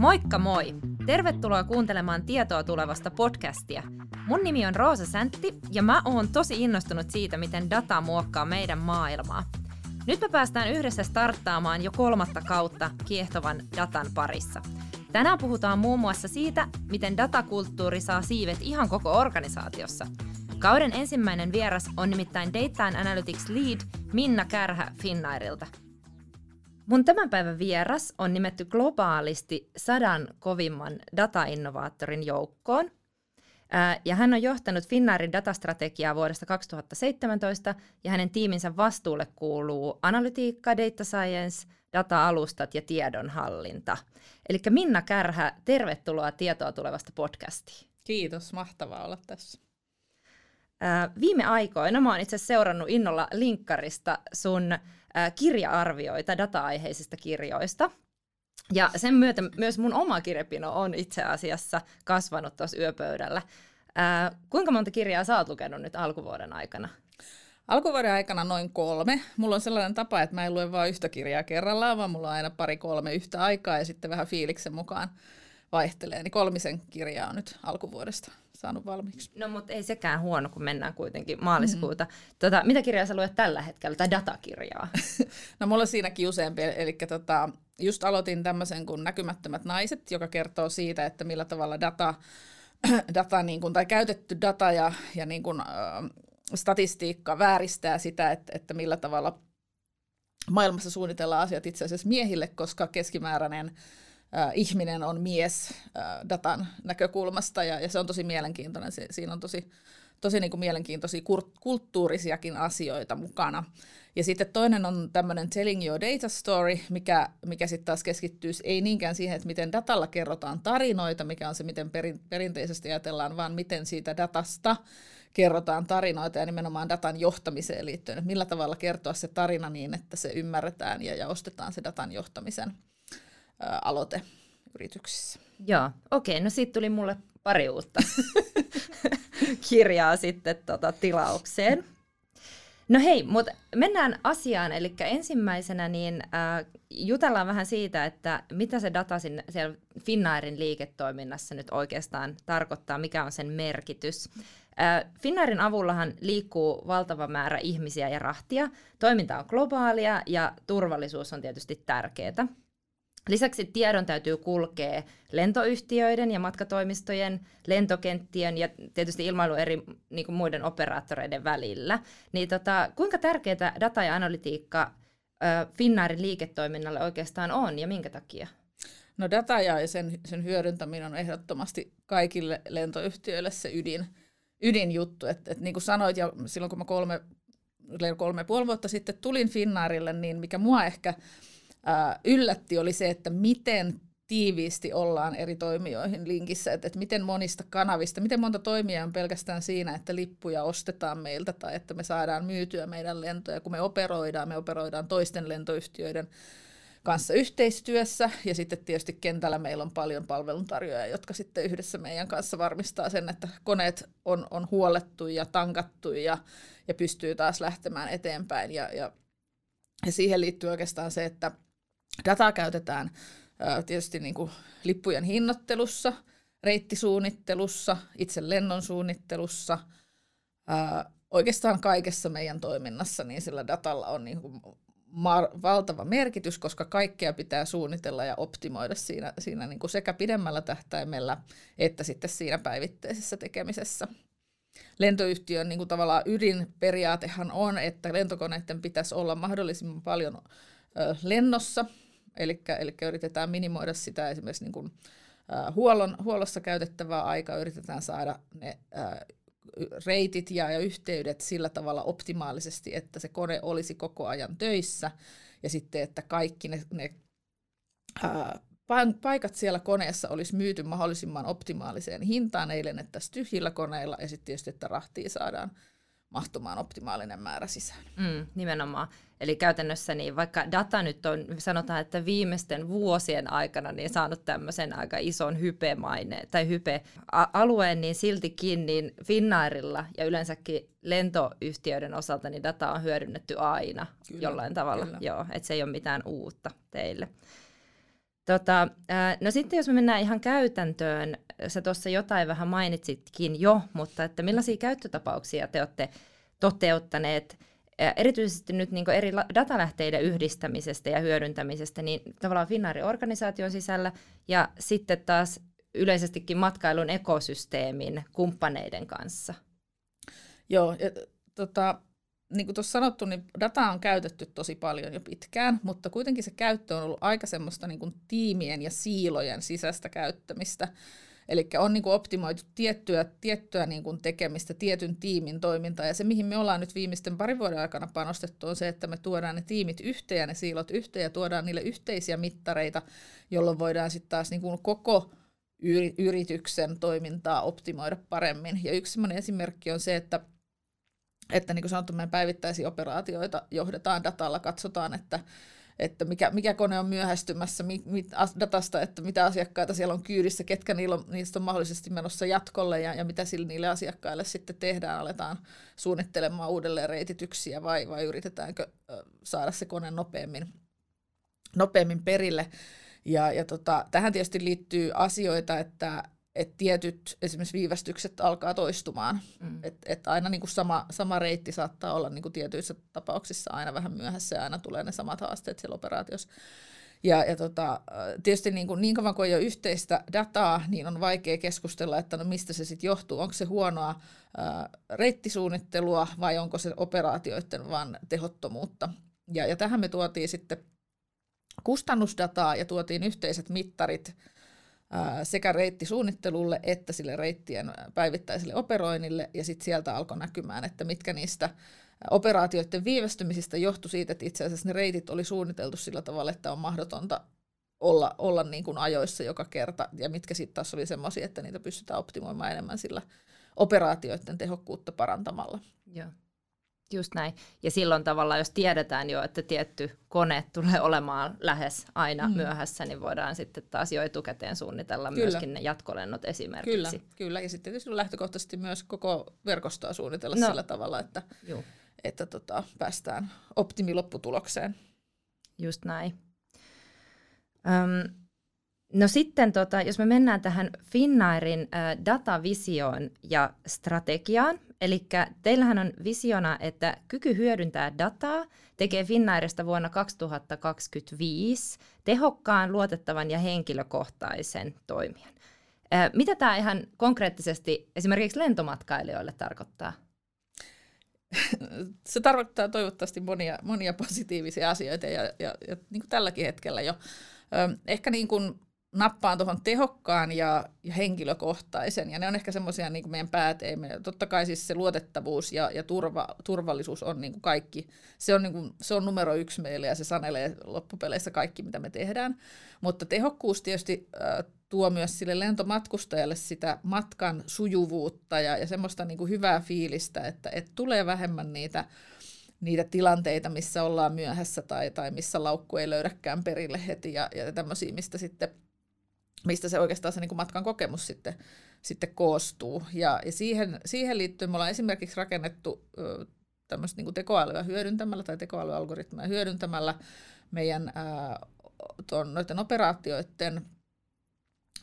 Moikka moi! Tervetuloa kuuntelemaan tietoa tulevasta podcastia. Mun nimi on Roosa Säntti ja mä oon tosi innostunut siitä, miten data muokkaa meidän maailmaa. Nyt me päästään yhdessä starttaamaan jo kolmatta kautta kiehtovan datan parissa. Tänään puhutaan muun muassa siitä, miten datakulttuuri saa siivet ihan koko organisaatiossa. Kauden ensimmäinen vieras on nimittäin Data Analytics Lead Minna Kärhä Finnairilta – Mun tämän päivän vieras on nimetty globaalisti sadan kovimman datainnovaattorin joukkoon. Ja hän on johtanut Finnairin datastrategiaa vuodesta 2017 ja hänen tiiminsä vastuulle kuuluu analytiikka, data science, data-alustat ja tiedonhallinta. Eli Minna Kärhä, tervetuloa Tietoa tulevasta podcastiin. Kiitos, mahtavaa olla tässä. Viime aikoina mä oon itse seurannut innolla linkkarista sun kirja-arvioita data-aiheisista kirjoista. Ja sen myötä myös mun oma kirjapino on itse asiassa kasvanut tuossa yöpöydällä. Ää, kuinka monta kirjaa sä oot lukenut nyt alkuvuoden aikana? Alkuvuoden aikana noin kolme. Mulla on sellainen tapa, että mä en lue vain yhtä kirjaa kerrallaan, vaan mulla on aina pari kolme yhtä aikaa ja sitten vähän fiiliksen mukaan vaihtelee. Niin kolmisen kirjaa on nyt alkuvuodesta saanut valmiiksi. No mutta ei sekään huono, kun mennään kuitenkin maaliskuuta. Mm-hmm. Tota, mitä kirjaa sä luet tällä hetkellä, tai datakirjaa? no mulla on siinäkin useampi, eli tota, just aloitin tämmöisen kuin Näkymättömät naiset, joka kertoo siitä, että millä tavalla data, data niin kuin, tai käytetty data ja, ja niin kuin, äh, statistiikka vääristää sitä, että, että millä tavalla maailmassa suunnitellaan asiat itse asiassa miehille, koska keskimääräinen äh, ihminen on mies äh, datan näkökulmasta ja, ja se on tosi mielenkiintoinen. Siinä on tosi, tosi niin kuin mielenkiintoisia kulttuurisiakin asioita mukana. Ja sitten toinen on tämmöinen Telling Your Data Story, mikä, mikä sitten taas keskittyy ei niinkään siihen, että miten datalla kerrotaan tarinoita, mikä on se, miten perin, perinteisesti ajatellaan, vaan miten siitä datasta kerrotaan tarinoita ja nimenomaan datan johtamiseen liittyen, että millä tavalla kertoa se tarina niin, että se ymmärretään ja, ja ostetaan se datan johtamisen aloite yrityksissä. Joo, okei, okay, no siitä tuli mulle pari uutta kirjaa sitten tota, tilaukseen. No hei, mutta mennään asiaan. Eli ensimmäisenä niin äh, jutellaan vähän siitä, että mitä se data sinne, siellä Finnairin liiketoiminnassa nyt oikeastaan tarkoittaa, mikä on sen merkitys. Äh, Finnairin avullahan liikkuu valtava määrä ihmisiä ja rahtia. Toiminta on globaalia ja turvallisuus on tietysti tärkeää. Lisäksi tiedon täytyy kulkea lentoyhtiöiden ja matkatoimistojen, lentokenttien ja tietysti ilmailu eri niin kuin muiden operaattoreiden välillä. Niin tota, kuinka tärkeää data ja analytiikka Finnairin liiketoiminnalle oikeastaan on ja minkä takia? No data ja sen, sen hyödyntäminen on ehdottomasti kaikille lentoyhtiöille se ydin, ydinjuttu. Et, et niin kuin sanoit, ja silloin kun mä kolme, kolme puoli vuotta sitten tulin Finnairille, niin mikä mua ehkä yllätti, oli se, että miten tiiviisti ollaan eri toimijoihin linkissä, että, että miten monista kanavista, miten monta toimijaa on pelkästään siinä, että lippuja ostetaan meiltä tai että me saadaan myytyä meidän lentoja. Kun me operoidaan, me operoidaan toisten lentoyhtiöiden kanssa yhteistyössä ja sitten tietysti kentällä meillä on paljon palveluntarjoajia, jotka sitten yhdessä meidän kanssa varmistaa sen, että koneet on, on huollettu ja tankattu ja, ja pystyy taas lähtemään eteenpäin ja, ja, ja siihen liittyy oikeastaan se, että Dataa käytetään tietysti niin kuin lippujen hinnoittelussa, reittisuunnittelussa, itse lennon suunnittelussa, oikeastaan kaikessa meidän toiminnassa, niin sillä datalla on niin kuin mar- valtava merkitys, koska kaikkea pitää suunnitella ja optimoida siinä, siinä niin kuin sekä pidemmällä tähtäimellä että sitten siinä päivittäisessä tekemisessä. Lentoyhtiön niin kuin tavallaan ydinperiaatehan on, että lentokoneiden pitäisi olla mahdollisimman paljon lennossa – Eli, eli yritetään minimoida sitä esimerkiksi niin kuin, huollon, huollossa käytettävää aikaa, yritetään saada ne äh, reitit ja, ja yhteydet sillä tavalla optimaalisesti, että se kone olisi koko ajan töissä ja sitten, että kaikki ne, ne äh, paikat siellä koneessa olisi myyty mahdollisimman optimaaliseen hintaan, ei lennettäisi tyhjillä koneilla ja sitten tietysti, että rahtia saadaan mahtumaan optimaalinen määrä sisään. Mm, nimenomaan. Eli käytännössä niin vaikka data nyt on, sanotaan, että viimeisten vuosien aikana niin saanut tämmöisen aika ison hypemaine tai hype-alueen, niin siltikin niin Finnairilla ja yleensäkin lentoyhtiöiden osalta niin data on hyödynnetty aina kyllä, jollain tavalla. Kyllä. Joo, että se ei ole mitään uutta teille. Tota, no sitten jos me mennään ihan käytäntöön, sä tuossa jotain vähän mainitsitkin jo, mutta että millaisia käyttötapauksia te olette toteuttaneet, erityisesti nyt niin eri datalähteiden yhdistämisestä ja hyödyntämisestä, niin tavallaan Finnaarin organisaation sisällä ja sitten taas yleisestikin matkailun ekosysteemin kumppaneiden kanssa? Joo, ja, tota, niin kuin tuossa sanottu, niin dataa on käytetty tosi paljon jo pitkään, mutta kuitenkin se käyttö on ollut aika semmoista niin kuin tiimien ja siilojen sisäistä käyttämistä. Eli on niin kuin optimoitu tiettyä, tiettyä niin kuin tekemistä, tietyn tiimin toimintaa. Ja se, mihin me ollaan nyt viimeisten parin vuoden aikana panostettu, on se, että me tuodaan ne tiimit yhteen ja ne siilot yhteen ja tuodaan niille yhteisiä mittareita, jolloin voidaan sitten taas niin kuin koko yrityksen toimintaa optimoida paremmin. Ja yksi sellainen esimerkki on se, että että niin kuin sanottu, meidän päivittäisiä operaatioita johdetaan datalla, katsotaan, että, että mikä, mikä kone on myöhästymässä mit, mit, datasta, että mitä asiakkaita siellä on kyydissä, ketkä niillä on, niistä on mahdollisesti menossa jatkolle ja, ja mitä sille niille asiakkaille sitten tehdään, aletaan suunnittelemaan uudelleen reitityksiä vai, vai yritetäänkö saada se kone nopeammin, nopeammin perille. Ja, ja tota, tähän tietysti liittyy asioita, että että tietyt esimerkiksi viivästykset alkaa toistumaan. Mm. Että et aina niin kuin sama, sama reitti saattaa olla niin kuin tietyissä tapauksissa aina vähän myöhässä ja aina tulee ne samat haasteet siellä operaatiossa. Ja, ja tota, tietysti niin, kuin, niin kauan kuin ei ole yhteistä dataa, niin on vaikea keskustella, että no mistä se sitten johtuu. Onko se huonoa ää, reittisuunnittelua vai onko se operaatioiden vaan tehottomuutta. Ja, ja tähän me tuotiin sitten kustannusdataa ja tuotiin yhteiset mittarit sekä reittisuunnittelulle että sille reittien päivittäiselle operoinnille, ja sitten sieltä alkoi näkymään, että mitkä niistä operaatioiden viivästymisistä johtui siitä, että itse asiassa ne reitit oli suunniteltu sillä tavalla, että on mahdotonta olla, olla niin kuin ajoissa joka kerta, ja mitkä sitten taas oli semmoisia, että niitä pystytään optimoimaan enemmän sillä operaatioiden tehokkuutta parantamalla. Joo. Just näin. Ja silloin tavallaan, jos tiedetään jo, että tietty kone tulee olemaan lähes aina mm. myöhässä, niin voidaan sitten taas jo etukäteen suunnitella kyllä. myöskin ne jatkolennot esimerkiksi. Kyllä, kyllä. ja sitten tietysti lähtökohtaisesti myös koko verkostoa suunnitella no. sillä tavalla, että, että tota, päästään optimilopputulokseen. Just näin. Öm, no sitten, tota, jos me mennään tähän Finnairin äh, datavisioon ja strategiaan, Eli teillähän on visiona, että kyky hyödyntää dataa tekee Finnairista vuonna 2025 tehokkaan, luotettavan ja henkilökohtaisen toimijan. Mitä tämä ihan konkreettisesti esimerkiksi lentomatkailijoille tarkoittaa? Se tarkoittaa toivottavasti monia, monia positiivisia asioita ja, ja, ja niin kuin tälläkin hetkellä jo. Ehkä niin kuin nappaan tuohon tehokkaan ja, ja henkilökohtaisen, ja ne on ehkä semmoisia niin meidän pääteemme. Totta kai siis se luotettavuus ja, ja turva, turvallisuus on niin kuin kaikki, se on, niin kuin, se on numero yksi meille, ja se sanelee loppupeleissä kaikki, mitä me tehdään. Mutta tehokkuus tietysti äh, tuo myös sille lentomatkustajalle sitä matkan sujuvuutta ja, ja semmoista niin kuin hyvää fiilistä, että, että tulee vähemmän niitä niitä tilanteita, missä ollaan myöhässä tai, tai missä laukku ei löydäkään perille heti ja, ja tämmöisiä, mistä sitten mistä se oikeastaan se niin kuin matkan kokemus sitten, sitten koostuu. Ja, ja siihen, siihen liittyen me ollaan esimerkiksi rakennettu tämmöistä niin tekoälyä hyödyntämällä tai tekoälyalgoritmeja hyödyntämällä meidän ää, tuon, noiden operaatioiden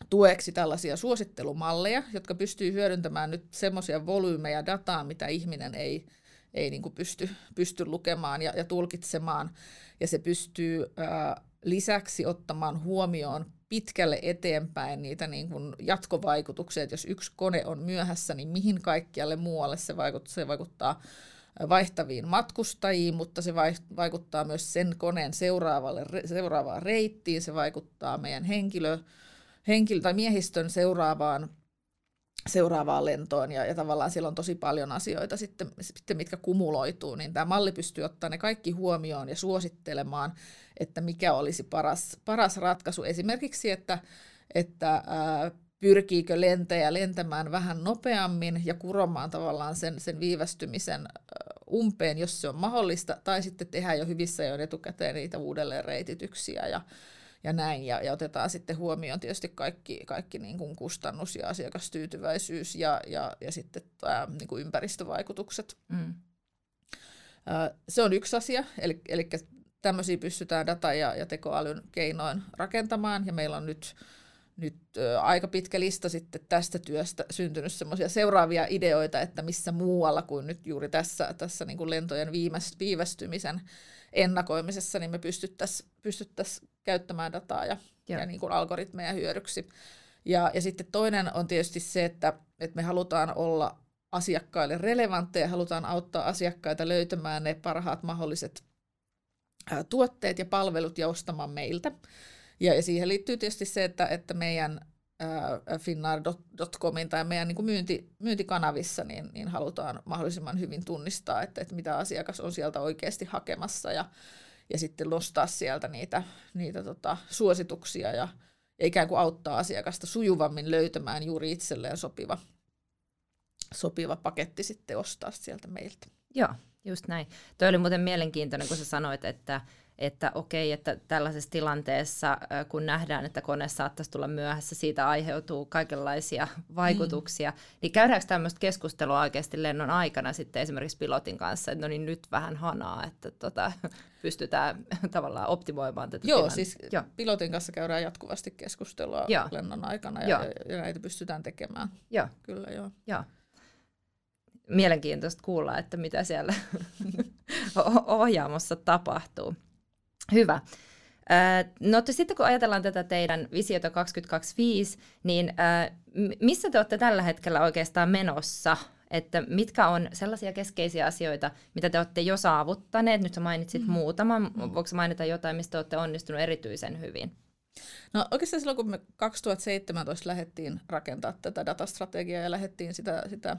tueksi tällaisia suosittelumalleja, jotka pystyy hyödyntämään nyt semmoisia volyymeja dataa, mitä ihminen ei, ei niin kuin pysty, pysty lukemaan ja, ja tulkitsemaan. Ja se pystyy ää, lisäksi ottamaan huomioon pitkälle eteenpäin niitä niin kuin jatkovaikutuksia, että jos yksi kone on myöhässä, niin mihin kaikkialle muualle se vaikuttaa. Se vaikuttaa vaihtaviin matkustajiin, mutta se vaikuttaa myös sen koneen seuraavalle, seuraavaan reittiin, se vaikuttaa meidän henkilö, henkilö tai miehistön seuraavaan seuraavaan lentoon ja, ja tavallaan siellä on tosi paljon asioita sitten, sitten, mitkä kumuloituu, niin tämä malli pystyy ottaa ne kaikki huomioon ja suosittelemaan, että mikä olisi paras, paras ratkaisu. Esimerkiksi, että, että ää, pyrkiikö lentäjä lentämään vähän nopeammin ja kuromaan tavallaan sen, sen viivästymisen umpeen, jos se on mahdollista, tai sitten tehdä jo hyvissä jo etukäteen niitä uudelleen reitityksiä ja, ja näin, ja, ja otetaan sitten huomioon tietysti kaikki, kaikki niin kuin kustannus- ja asiakastyytyväisyys ja, ja, ja sitten ää, niin kuin ympäristövaikutukset. Mm. se on yksi asia, eli, eli tämmöisiä pystytään data- ja, ja tekoälyn keinoin rakentamaan, ja meillä on nyt, nyt ö, aika pitkä lista sitten tästä työstä syntynyt semmoisia seuraavia ideoita, että missä muualla kuin nyt juuri tässä, tässä niin kuin lentojen viivästymisen ennakoimisessa, niin me pystyttäisiin pystyttäisi käyttämään dataa ja, ja niin kuin algoritmeja hyödyksi. Ja, ja sitten toinen on tietysti se, että, että me halutaan olla asiakkaille relevantteja, halutaan auttaa asiakkaita löytämään ne parhaat mahdolliset tuotteet ja palvelut ja ostamaan meiltä. Ja, ja siihen liittyy tietysti se, että, että meidän finnair.comin tai meidän niin kuin myynti, myyntikanavissa niin, niin halutaan mahdollisimman hyvin tunnistaa, että, että mitä asiakas on sieltä oikeasti hakemassa ja, ja sitten nostaa sieltä niitä, niitä tota, suosituksia ja, ja ikään kuin auttaa asiakasta sujuvammin löytämään juuri itselleen sopiva, sopiva paketti sitten ostaa sieltä meiltä. Joo, just näin. Tuo oli muuten mielenkiintoinen, kun sä sanoit, että, että okei, että tällaisessa tilanteessa, kun nähdään, että kone saattaisi tulla myöhässä, siitä aiheutuu kaikenlaisia vaikutuksia, mm. niin käydäänkö tämmöistä keskustelua oikeasti lennon aikana sitten esimerkiksi pilotin kanssa, että no niin nyt vähän hanaa, että tota, pystytään tavallaan optimoimaan tätä Joo, tilanne. siis Joo. pilotin kanssa käydään jatkuvasti keskustelua joo. lennon aikana ja, joo. ja näitä pystytään tekemään. Joo. Kyllä, joo. joo. Mielenkiintoista kuulla, että mitä siellä ohjaamossa tapahtuu. Hyvä. No sitten kun ajatellaan tätä teidän visiota 2025, niin missä te olette tällä hetkellä oikeastaan menossa? Että mitkä on sellaisia keskeisiä asioita, mitä te olette jo saavuttaneet? Nyt sä mainitsit mm-hmm. muutaman. Voiko mainita jotain, mistä te olette onnistunut erityisen hyvin? No oikeastaan silloin, kun me 2017 lähdettiin rakentaa tätä datastrategiaa ja lähdettiin sitä, sitä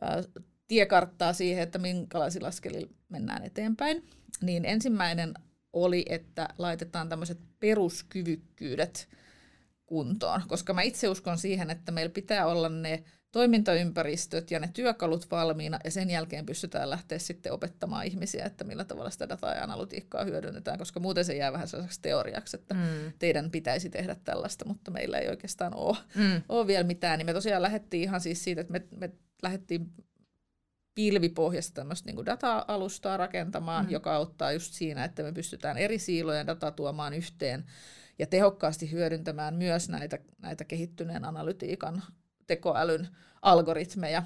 ää, tiekarttaa siihen, että minkälaisilla askelilla mennään eteenpäin, niin ensimmäinen oli, että laitetaan tämmöiset peruskyvykkyydet kuntoon, koska mä itse uskon siihen, että meillä pitää olla ne toimintaympäristöt ja ne työkalut valmiina, ja sen jälkeen pystytään lähteä sitten opettamaan ihmisiä, että millä tavalla sitä dataa ja analytiikkaa hyödynnetään, koska muuten se jää vähän sellaiseksi teoriaksi, että mm. teidän pitäisi tehdä tällaista, mutta meillä ei oikeastaan ole, mm. ole vielä mitään. Niin me tosiaan lähdettiin ihan siis siitä, että me, me lähdettiin pilvipohjasta tämmöistä niin data-alustaa rakentamaan, mm. joka auttaa just siinä, että me pystytään eri siilojen data tuomaan yhteen ja tehokkaasti hyödyntämään myös näitä, näitä kehittyneen analytiikan tekoälyn algoritmeja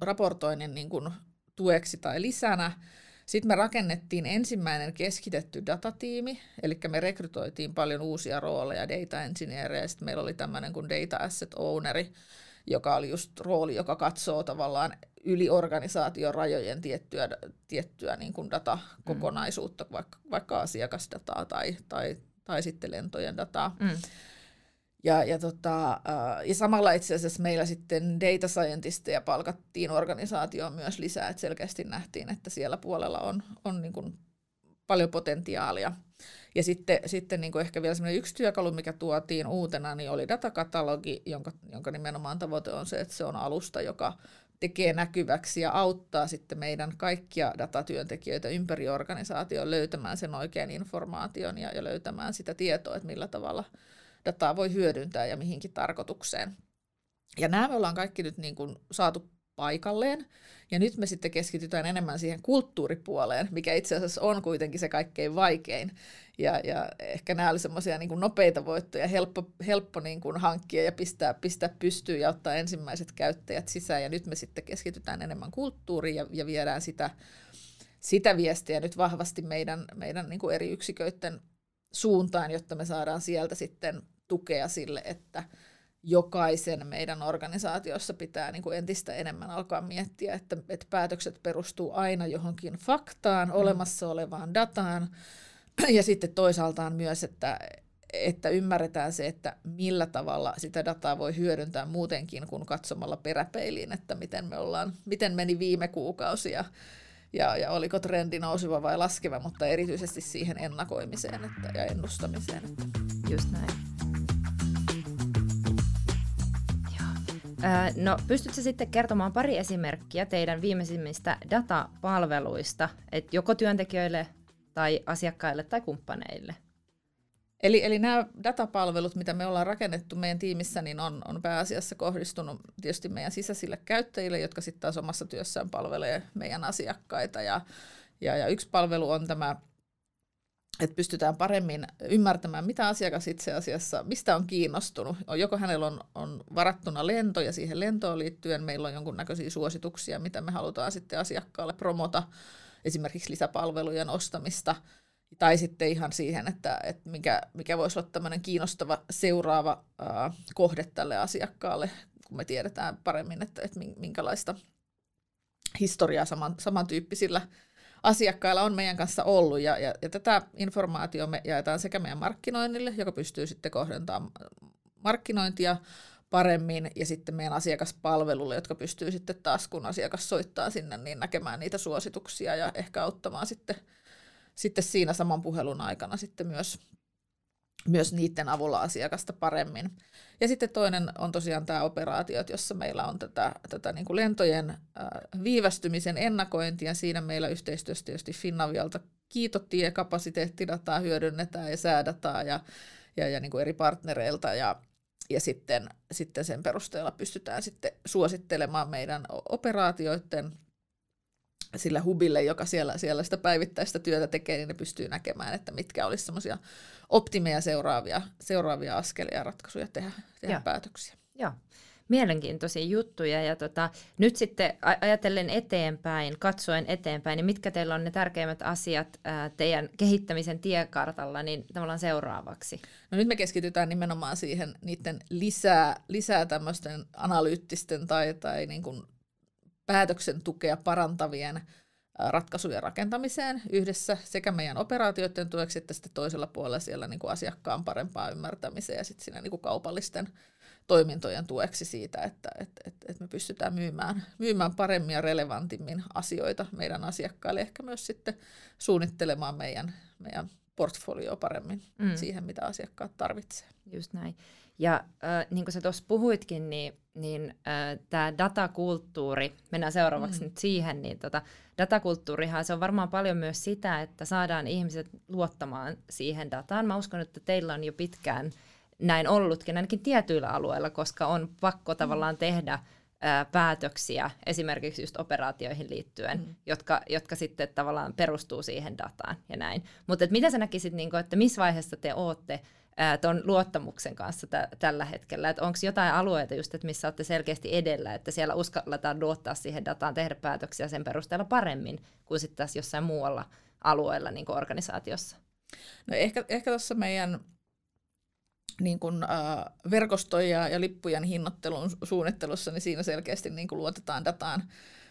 raportoinnin niin kuin tueksi tai lisänä. Sitten me rakennettiin ensimmäinen keskitetty datatiimi, eli me rekrytoitiin paljon uusia rooleja, data engineerejä, sitten meillä oli tämmöinen kuin data asset owneri, joka oli just rooli, joka katsoo tavallaan yli organisaation rajojen tiettyä, tiettyä niin kuin datakokonaisuutta, mm. vaikka, vaikka asiakasdataa tai, tai, tai sitten lentojen dataa. Mm. Ja, ja, tota, ja samalla itse asiassa meillä sitten data scientisteja palkattiin organisaatioon myös lisää, että selkeästi nähtiin, että siellä puolella on, on niin kuin paljon potentiaalia. Ja sitten, sitten niin kuin ehkä vielä semmoinen yksi työkalu, mikä tuotiin uutena, niin oli datakatalogi, jonka, jonka nimenomaan tavoite on se, että se on alusta, joka tekee näkyväksi ja auttaa sitten meidän kaikkia datatyöntekijöitä ympäri organisaation löytämään sen oikean informaation ja, ja löytämään sitä tietoa, että millä tavalla dataa voi hyödyntää ja mihinkin tarkoitukseen. Ja nämä me ollaan kaikki nyt niin kuin saatu paikalleen. Ja nyt me sitten keskitytään enemmän siihen kulttuuripuoleen, mikä itse asiassa on kuitenkin se kaikkein vaikein. Ja, ja ehkä nämä olivat semmoisia niin nopeita voittoja, helppo, helppo niin kuin hankkia ja pistää, pistää pystyyn ja ottaa ensimmäiset käyttäjät sisään. Ja nyt me sitten keskitytään enemmän kulttuuriin ja, ja viedään sitä, sitä viestiä nyt vahvasti meidän, meidän niin kuin eri yksiköiden suuntaan, jotta me saadaan sieltä sitten tukea sille, että jokaisen meidän organisaatiossa pitää niin kuin entistä enemmän alkaa miettiä, että, että päätökset perustuu aina johonkin faktaan, mm. olemassa olevaan dataan, ja sitten toisaaltaan myös, että, että ymmärretään se, että millä tavalla sitä dataa voi hyödyntää muutenkin kuin katsomalla peräpeiliin, että miten me ollaan, miten meni viime kuukausi ja, ja, ja oliko trendi nouseva vai laskeva, mutta erityisesti siihen ennakoimiseen että, ja ennustamiseen. Että. Just näin. No, pystytkö sitten kertomaan pari esimerkkiä teidän viimeisimmistä datapalveluista, että joko työntekijöille tai asiakkaille tai kumppaneille? Eli, eli nämä datapalvelut, mitä me ollaan rakennettu meidän tiimissä, niin on, on pääasiassa kohdistunut tietysti meidän sisäisille käyttäjille, jotka sitten taas omassa työssään palvelee meidän asiakkaita. Ja, Ja, ja yksi palvelu on tämä, että pystytään paremmin ymmärtämään, mitä asiakas itse asiassa, mistä on kiinnostunut. Joko hänellä on, on varattuna lento ja siihen lentoon liittyen meillä on jonkunnäköisiä suosituksia, mitä me halutaan sitten asiakkaalle promota, esimerkiksi lisäpalvelujen ostamista – tai sitten ihan siihen, että, että mikä, mikä voisi olla tämmöinen kiinnostava seuraava ää, kohde tälle asiakkaalle, kun me tiedetään paremmin, että, että minkälaista historiaa saman, samantyyppisillä asiakkailla on meidän kanssa ollut. Ja, ja, ja tätä informaatiota me jaetaan sekä meidän markkinoinnille, joka pystyy sitten kohdentamaan markkinointia paremmin, ja sitten meidän asiakaspalvelulle, jotka pystyy sitten taas, kun asiakas soittaa sinne, niin näkemään niitä suosituksia ja ehkä auttamaan sitten sitten siinä saman puhelun aikana sitten myös, myös niiden avulla asiakasta paremmin. Ja sitten toinen on tosiaan tämä operaatiot, jossa meillä on tätä, tätä niin kuin lentojen äh, viivästymisen ennakointia. Siinä meillä yhteistyössä tietysti Finnavialta kiitotie, kapasiteettidataa hyödynnetään ja säädataa ja, ja, ja niin kuin eri partnereilta ja, ja sitten, sitten sen perusteella pystytään sitten suosittelemaan meidän operaatioiden sillä hubille, joka siellä, siellä sitä päivittäistä työtä tekee, niin ne pystyy näkemään, että mitkä olisi semmoisia optimeja seuraavia, seuraavia askelia ja ratkaisuja tehdä, tehdä Joo. päätöksiä. Joo, mielenkiintoisia juttuja. Ja tota, nyt sitten ajatellen eteenpäin, katsoen eteenpäin, niin mitkä teillä on ne tärkeimmät asiat ää, teidän kehittämisen tiekartalla niin tavallaan seuraavaksi? No nyt me keskitytään nimenomaan siihen niiden lisää, lisää tämmöisten analyyttisten tai, tai niin kuin päätöksen tukea parantavien ratkaisujen rakentamiseen yhdessä sekä meidän operaatioiden tueksi että sitten toisella puolella siellä niin kuin asiakkaan parempaa ymmärtämiseen ja sitten siinä niin kuin kaupallisten toimintojen tueksi siitä, että, että, että, että me pystytään myymään, myymään paremmin ja relevantimmin asioita meidän asiakkaille, ehkä myös sitten suunnittelemaan meidän, meidän portfolio paremmin mm. siihen, mitä asiakkaat tarvitsevat. Just näin. Ja äh, niin kuin sä tuossa puhuitkin, niin, niin äh, tämä datakulttuuri, mennään seuraavaksi mm. nyt siihen, niin tota, datakulttuurihan se on varmaan paljon myös sitä, että saadaan ihmiset luottamaan siihen dataan. Mä uskon, että teillä on jo pitkään näin ollutkin, ainakin tietyillä alueilla, koska on pakko mm. tavallaan tehdä ää, päätöksiä esimerkiksi just operaatioihin liittyen, mm. jotka, jotka sitten tavallaan perustuu siihen dataan ja näin. Mutta miten sä näkisit, niin kun, että missä vaiheessa te ootte tuon luottamuksen kanssa t- tällä hetkellä? Onko jotain alueita just, että missä olette selkeästi edellä, että siellä uskalletaan luottaa siihen dataan, tehdä päätöksiä sen perusteella paremmin kuin sitten tässä jossain muualla alueella niin organisaatiossa? No ehkä, ehkä tuossa meidän niin kuin, äh, verkostoja ja lippujen hinnoittelun suunnittelussa, niin siinä selkeästi niin kuin luotetaan dataan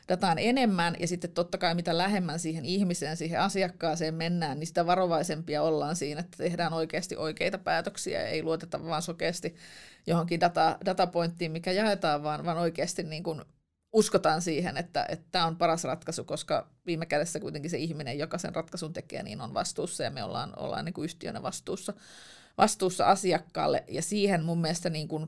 dataan enemmän ja sitten totta kai mitä lähemmän siihen ihmiseen, siihen asiakkaaseen mennään, niin sitä varovaisempia ollaan siinä, että tehdään oikeasti oikeita päätöksiä. Ja ei luoteta vaan sokeasti johonkin data, datapointtiin, mikä jaetaan, vaan, vaan oikeasti niin kuin uskotaan siihen, että, tämä on paras ratkaisu, koska viime kädessä kuitenkin se ihminen, joka sen ratkaisun tekee, niin on vastuussa ja me ollaan, ollaan niin kuin yhtiönä vastuussa, vastuussa asiakkaalle. Ja siihen mun mielestä niin kuin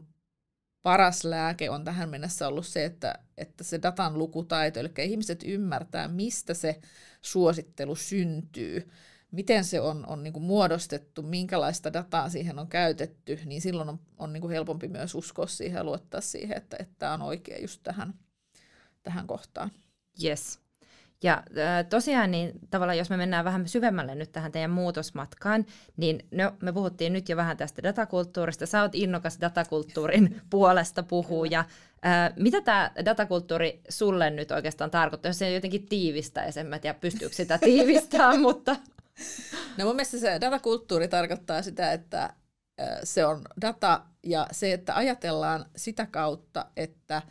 paras lääke on tähän mennessä ollut se, että, että se datan lukutaito, eli ihmiset ymmärtää, mistä se suosittelu syntyy, miten se on, on niin muodostettu, minkälaista dataa siihen on käytetty, niin silloin on, on niin helpompi myös uskoa siihen ja luottaa siihen, että, että tämä on oikea just tähän, tähän kohtaan. Yes. Ja tosiaan niin tavallaan, jos me mennään vähän syvemmälle nyt tähän teidän muutosmatkaan, niin no, me puhuttiin nyt jo vähän tästä datakulttuurista. Sä oot innokas datakulttuurin puolesta puhuja. Ää, mitä tämä datakulttuuri sulle nyt oikeastaan tarkoittaa? Jos se jotenkin tiivistäisi, en mä tiedä pystyykö sitä tiivistämään, mutta... No mun mielestä se datakulttuuri tarkoittaa sitä, että se on data ja se, että ajatellaan sitä kautta, että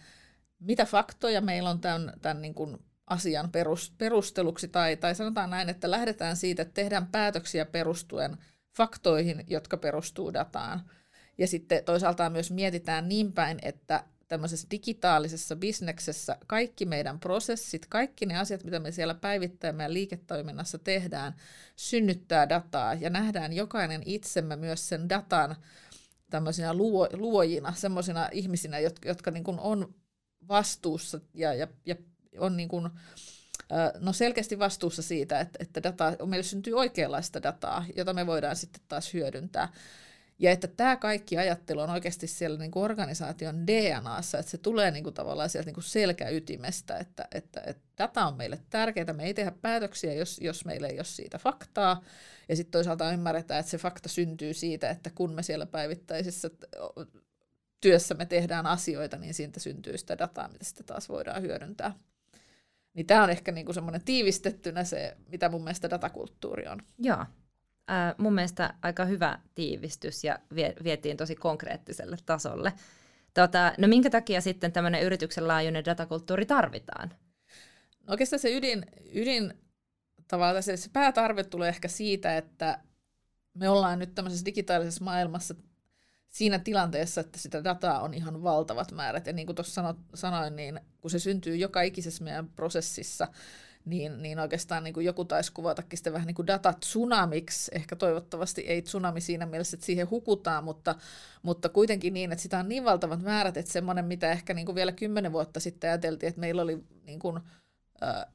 mitä faktoja meillä on tämän, tämän niin kuin asian perusteluksi, tai, tai sanotaan näin, että lähdetään siitä, että tehdään päätöksiä perustuen faktoihin, jotka perustuu dataan. Ja sitten toisaalta myös mietitään niin päin, että tämmöisessä digitaalisessa bisneksessä kaikki meidän prosessit, kaikki ne asiat, mitä me siellä päivittäin meidän liiketoiminnassa tehdään, synnyttää dataa ja nähdään jokainen itsemme myös sen datan tämmöisinä luo, luojina, semmoisina ihmisinä, jotka, jotka niin kuin on vastuussa ja, ja, ja on niin kuin, no selkeästi vastuussa siitä, että, että data, meille syntyy oikeanlaista dataa, jota me voidaan sitten taas hyödyntää. Ja että tämä kaikki ajattelu on oikeasti siellä niin kuin organisaation DNAssa, että se tulee niin kuin tavallaan sieltä niin kuin selkäytimestä, että, että, että data on meille tärkeää, me ei tehdä päätöksiä, jos, jos meillä ei ole siitä faktaa. Ja sitten toisaalta ymmärretään, että se fakta syntyy siitä, että kun me siellä päivittäisessä työssä me tehdään asioita, niin siitä syntyy sitä dataa, mitä sitten taas voidaan hyödyntää. Niin tämä on ehkä niinku semmoinen tiivistettynä se, mitä mun mielestä datakulttuuri on. Joo. Äh, mun mielestä aika hyvä tiivistys ja vie, vietiin tosi konkreettiselle tasolle. Tota, no minkä takia sitten tämmöinen yrityksen laajuinen datakulttuuri tarvitaan? No oikeastaan se ydin, ydin tavallaan se, se päätarve tulee ehkä siitä, että me ollaan nyt tämmöisessä digitaalisessa maailmassa siinä tilanteessa, että sitä dataa on ihan valtavat määrät. Ja niin kuin tuossa sanoin, niin kun se syntyy joka ikisessä meidän prosessissa, niin, niin oikeastaan niin kuin joku taisi kuvatakin sitä vähän niin kuin datatsunamiksi. Ehkä toivottavasti ei tsunami siinä mielessä, että siihen hukutaan, mutta, mutta kuitenkin niin, että sitä on niin valtavat määrät, että semmoinen, mitä ehkä niin kuin vielä kymmenen vuotta sitten ajateltiin, että meillä oli niin kuin, äh,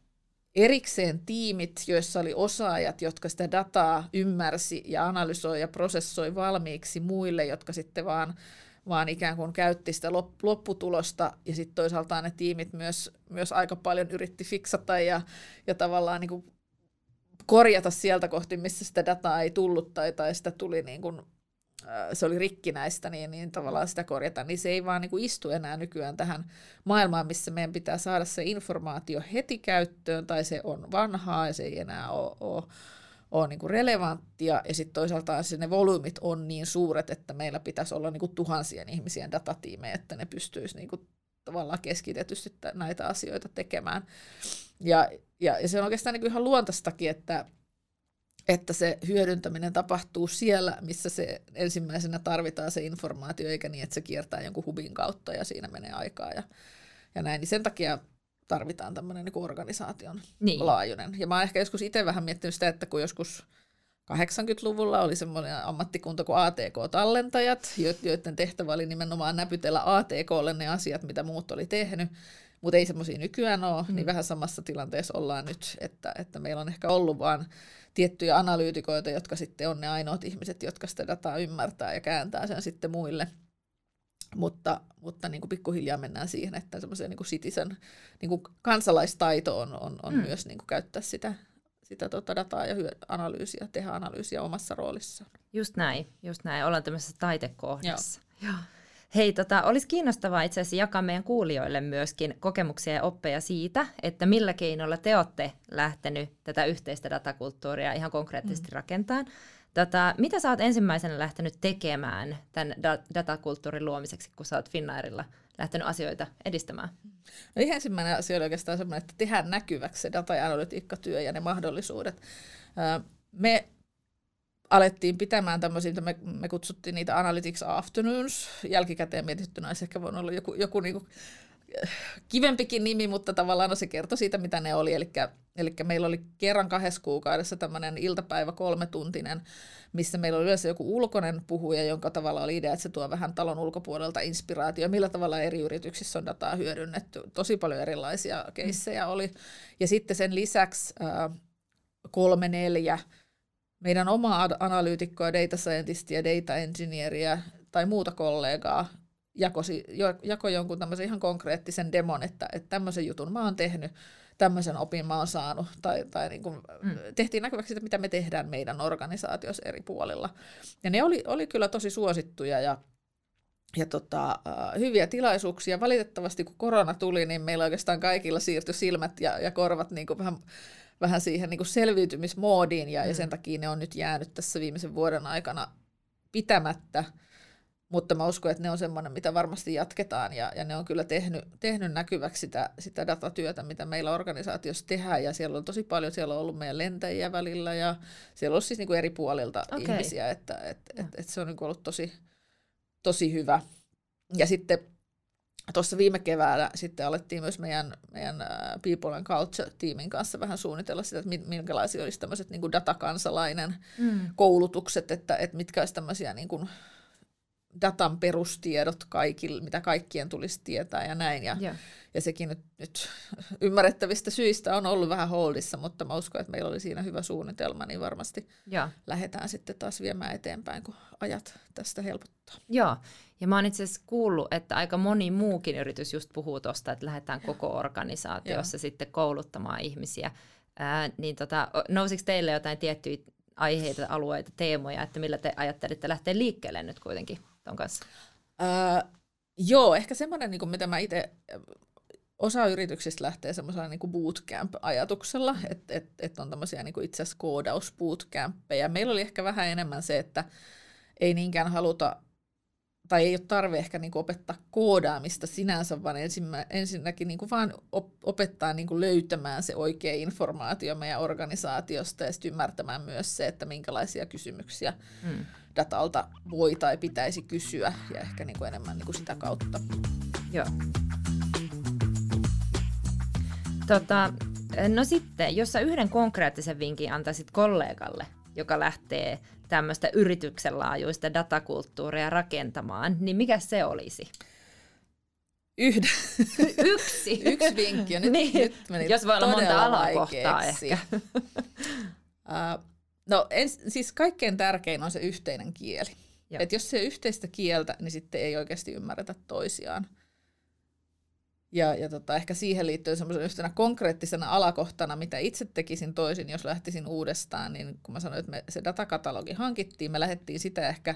erikseen tiimit, joissa oli osaajat, jotka sitä dataa ymmärsi ja analysoi ja prosessoi valmiiksi muille, jotka sitten vaan, vaan ikään kuin käytti sitä lopputulosta. Ja sitten toisaalta ne tiimit myös, myös aika paljon yritti fiksata ja, ja tavallaan niin kuin korjata sieltä kohti, missä sitä dataa ei tullut tai, tai sitä tuli niin kuin se oli rikkinäistä, niin, niin tavallaan sitä korjata, niin se ei vaan niin kuin istu enää nykyään tähän maailmaan, missä meidän pitää saada se informaatio heti käyttöön, tai se on vanhaa ja se ei enää ole, ole, ole niin kuin relevanttia, ja sitten toisaalta se ne volyymit on niin suuret, että meillä pitäisi olla niin kuin tuhansien ihmisien datatiimejä, että ne pystyisi niin kuin tavallaan keskitetysti näitä asioita tekemään. Ja, ja, ja se on oikeastaan niin kuin ihan luontaistakin, että että se hyödyntäminen tapahtuu siellä, missä se ensimmäisenä tarvitaan se informaatio, eikä niin, että se kiertää jonkun hubin kautta ja siinä menee aikaa ja, ja näin. Niin sen takia tarvitaan tämmöinen niin organisaation niin. laajuinen. Ja mä oon ehkä joskus itse vähän miettinyt sitä, että kun joskus 80-luvulla oli semmoinen ammattikunta kuin ATK-tallentajat, joiden tehtävä oli nimenomaan näpytellä ATKlle ne asiat, mitä muut oli tehnyt, mutta ei semmoisia nykyään ole, niin mm. niin vähän samassa tilanteessa ollaan nyt, että, että meillä on ehkä ollut vaan tiettyjä analyytikoita, jotka sitten on ne ainoat ihmiset, jotka sitä dataa ymmärtää ja kääntää sen sitten muille. Mutta, mutta niin kuin pikkuhiljaa mennään siihen, että semmoisen niin citizen niin kuin kansalaistaito on, on, on mm. myös niin kuin käyttää sitä, sitä tota dataa ja hyö, analyysiä, tehdä analyysiä omassa roolissaan. Just näin, just näin. Ollaan tämmöisessä taitekohdassa. Joo. Joo. Hei, tota, olisi kiinnostavaa itse asiassa jakaa meidän kuulijoille myöskin kokemuksia ja oppeja siitä, että millä keinoilla te olette lähtenyt tätä yhteistä datakulttuuria ihan konkreettisesti mm. rakentamaan. Tota, mitä sä oot ensimmäisenä lähtenyt tekemään tämän da- datakulttuurin luomiseksi, kun sä oot Finnairilla lähtenyt asioita edistämään? No ihan ensimmäinen asia oli oikeastaan semmoinen, että tehdään näkyväksi se data- ja analytiikkatyö ja ne mahdollisuudet. Me alettiin pitämään tämmöisiä, me, me kutsuttiin niitä Analytics Afternoons, jälkikäteen mietittynä olisi ehkä voinut olla joku, joku niin kuin äh, kivempikin nimi, mutta tavallaan no se kertoi siitä, mitä ne oli. Eli, eli meillä oli kerran kahdessa kuukaudessa tämmöinen iltapäivä kolmetuntinen, missä meillä oli yleensä joku ulkoinen puhuja, jonka tavalla oli idea, että se tuo vähän talon ulkopuolelta inspiraatio, millä tavalla eri yrityksissä on dataa hyödynnetty. Tosi paljon erilaisia keissejä oli. Ja sitten sen lisäksi äh, kolme, neljä meidän omaa analyytikkoa, data scientistia, data engineeria tai muuta kollegaa jakosi, jako jonkun tämmöisen ihan konkreettisen demon, että, että tämmöisen jutun mä oon tehnyt, tämmöisen opin mä oon saanut, tai, tai niin kuin mm. tehtiin näkyväksi sitä, mitä me tehdään meidän organisaatiossa eri puolilla. Ja ne oli, oli kyllä tosi suosittuja ja, ja tota, uh, hyviä tilaisuuksia. Valitettavasti kun korona tuli, niin meillä oikeastaan kaikilla siirtyi silmät ja, ja korvat niin kuin vähän vähän siihen niin kuin selviytymismoodiin ja, mm. ja sen takia ne on nyt jäänyt tässä viimeisen vuoden aikana pitämättä. Mutta mä uskon, että ne on semmoinen, mitä varmasti jatketaan ja, ja ne on kyllä tehnyt, tehnyt näkyväksi sitä, sitä datatyötä, mitä meillä organisaatiossa tehdään ja siellä on tosi paljon, siellä on ollut meidän lentäjiä välillä ja siellä on siis niin kuin eri puolilta okay. ihmisiä, että et, et, et se on niin kuin ollut tosi, tosi hyvä. Ja sitten tuossa viime keväänä sitten alettiin myös meidän, meidän People and Culture-tiimin kanssa vähän suunnitella sitä, että minkälaisia olisi tämmöiset niin kuin datakansalainen mm. koulutukset, että, että mitkä olisi tämmöisiä niin kuin datan perustiedot kaikille, mitä kaikkien tulisi tietää ja näin. Ja, yeah. ja sekin nyt, nyt ymmärrettävistä syistä on ollut vähän holdissa, mutta mä uskon, että meillä oli siinä hyvä suunnitelma, niin varmasti yeah. lähdetään sitten taas viemään eteenpäin, kun ajat tästä helpottaa. Joo, ja mä oon itse asiassa kuullut, että aika moni muukin yritys just puhuu tuosta, että lähdetään koko organisaatiossa yeah. sitten kouluttamaan ihmisiä. Ää, niin tota, nousiko teille jotain tiettyjä aiheita, alueita, teemoja, että millä te ajattelitte lähteä liikkeelle nyt kuitenkin ton kanssa? Ää, joo, ehkä semmoinen, niin mitä mä itse, osa yrityksistä lähtee semmoisella niin bootcamp-ajatuksella, että et, et on tämmöisiä niin itse asiassa koodausbootcampeja. Meillä oli ehkä vähän enemmän se, että ei niinkään haluta tai ei ole tarve ehkä niin opettaa koodaamista sinänsä, vaan ensimmä, ensinnäkin niin vaan opettaa niin löytämään se oikea informaatio meidän organisaatiosta ja sitten ymmärtämään myös se, että minkälaisia kysymyksiä mm. datalta voi tai pitäisi kysyä ja ehkä niin enemmän niin sitä kautta. Joo. Tota, no sitten, jos sä yhden konkreettisen vinkin antaisit kollegalle, joka lähtee tämmöistä yrityksen laajuista datakulttuuria rakentamaan, niin mikä se olisi? Yhden. Yksi. Yksi vinkki. Nyt, niin. nyt meni Jos voi olla monta alakohtaa ehkä. uh, no ens, siis kaikkein tärkein on se yhteinen kieli. Et jos se yhteistä kieltä, niin sitten ei oikeasti ymmärretä toisiaan. Ja, ja tota, ehkä siihen liittyy semmoisen yhtenä konkreettisena alakohtana, mitä itse tekisin toisin, jos lähtisin uudestaan, niin kun mä sanoin, että me se datakatalogi hankittiin, me lähdettiin sitä ehkä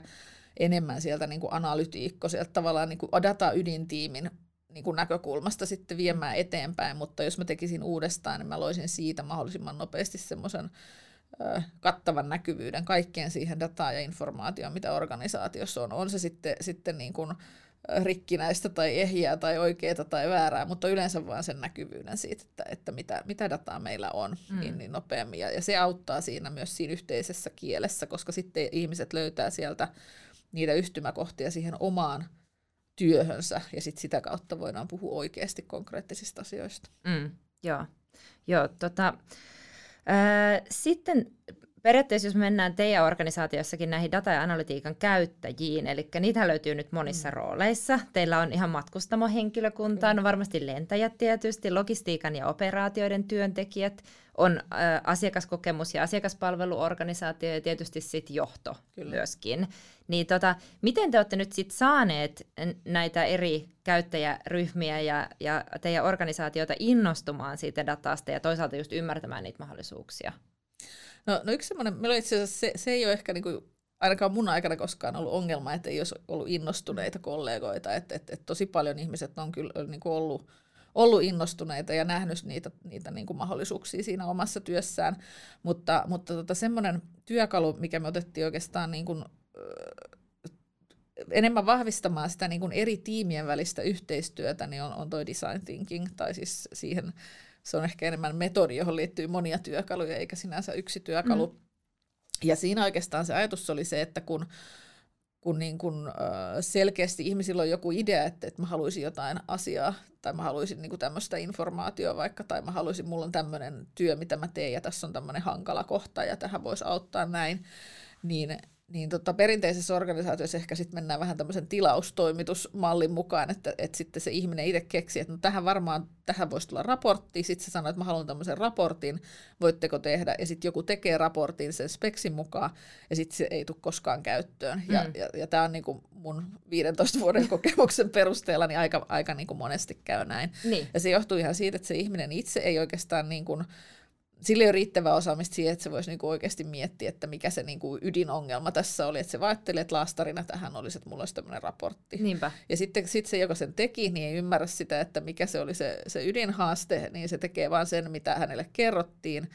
enemmän sieltä niin kuin analytiikko, sieltä tavallaan niin kuin data-ydintiimin niin kuin näkökulmasta sitten viemään eteenpäin, mutta jos mä tekisin uudestaan, niin mä loisin siitä mahdollisimman nopeasti semmoisen kattavan näkyvyyden kaikkeen siihen dataan ja informaatioon, mitä organisaatiossa on. On se sitten, sitten niin kuin rikkinäistä tai ehjää tai oikeaa tai väärää, mutta yleensä vaan sen näkyvyyden siitä, että, että mitä, mitä dataa meillä on mm. niin, niin nopeammin. Ja, ja se auttaa siinä myös siinä yhteisessä kielessä, koska sitten ihmiset löytää sieltä niitä yhtymäkohtia siihen omaan työhönsä ja sitten sitä kautta voidaan puhua oikeasti konkreettisista asioista. Mm, joo, joo tota, ää, sitten periaatteessa jos mennään teidän organisaatiossakin näihin data- ja analytiikan käyttäjiin, eli niitä löytyy nyt monissa mm. rooleissa. Teillä on ihan matkustamohenkilökuntaa, mm. no varmasti lentäjät tietysti, logistiikan ja operaatioiden työntekijät, on ä, asiakaskokemus- ja asiakaspalveluorganisaatio ja tietysti sitten johto Kyllä. myöskin. Niin tota, miten te olette nyt sitten saaneet näitä eri käyttäjäryhmiä ja, ja teidän organisaatiota innostumaan siitä datasta ja toisaalta just ymmärtämään niitä mahdollisuuksia? No, no yksi semmoinen, meillä itse asiassa se, se ei ole ehkä niinku, ainakaan mun aikana koskaan ollut ongelma, että ei olisi ollut innostuneita kollegoita, että et, et tosi paljon ihmiset on kyllä niinku ollut, ollut innostuneita ja nähnyt niitä, niitä niin kuin mahdollisuuksia siinä omassa työssään, mutta, mutta tota, semmoinen työkalu, mikä me otettiin oikeastaan niin kuin, enemmän vahvistamaan sitä niin kuin eri tiimien välistä yhteistyötä, niin on, on toi design thinking, tai siis siihen se on ehkä enemmän metodi, johon liittyy monia työkaluja, eikä sinänsä yksi työkalu. Mm. Ja siinä oikeastaan se ajatus oli se, että kun, kun niin kun, selkeästi ihmisillä on joku idea, että, että mä haluaisin jotain asiaa, tai mä haluaisin niin tämmöistä informaatiota vaikka, tai mä haluaisin, mulla on tämmöinen työ, mitä mä teen, ja tässä on tämmöinen hankala kohta, ja tähän voisi auttaa näin, niin niin tota, perinteisessä organisaatiossa ehkä sitten mennään vähän tämmöisen tilaustoimitusmallin mukaan, että, että sitten se ihminen itse keksii, että no tähän varmaan, tähän voisi tulla raportti, sitten se sanoo, että mä haluan tämmöisen raportin, voitteko tehdä, ja sitten joku tekee raportin sen speksin mukaan, ja sitten se ei tule koskaan käyttöön. Mm. Ja, ja, ja tämä on niinku mun 15 vuoden kokemuksen perusteella niin aika, aika niinku monesti käy näin. Niin. Ja se johtuu ihan siitä, että se ihminen itse ei oikeastaan niinku, sillä ei ole riittävää osaamista siihen, että se voisi niinku oikeasti miettiä, että mikä se niinku ydinongelma tässä oli. Että se vaattelee, että laastarina tähän olisi, että mulla olisi tämmöinen raportti. Niinpä. Ja sitten sit se, joka sen teki, niin ei ymmärrä sitä, että mikä se oli se, se ydinhaaste, niin se tekee vaan sen, mitä hänelle kerrottiin.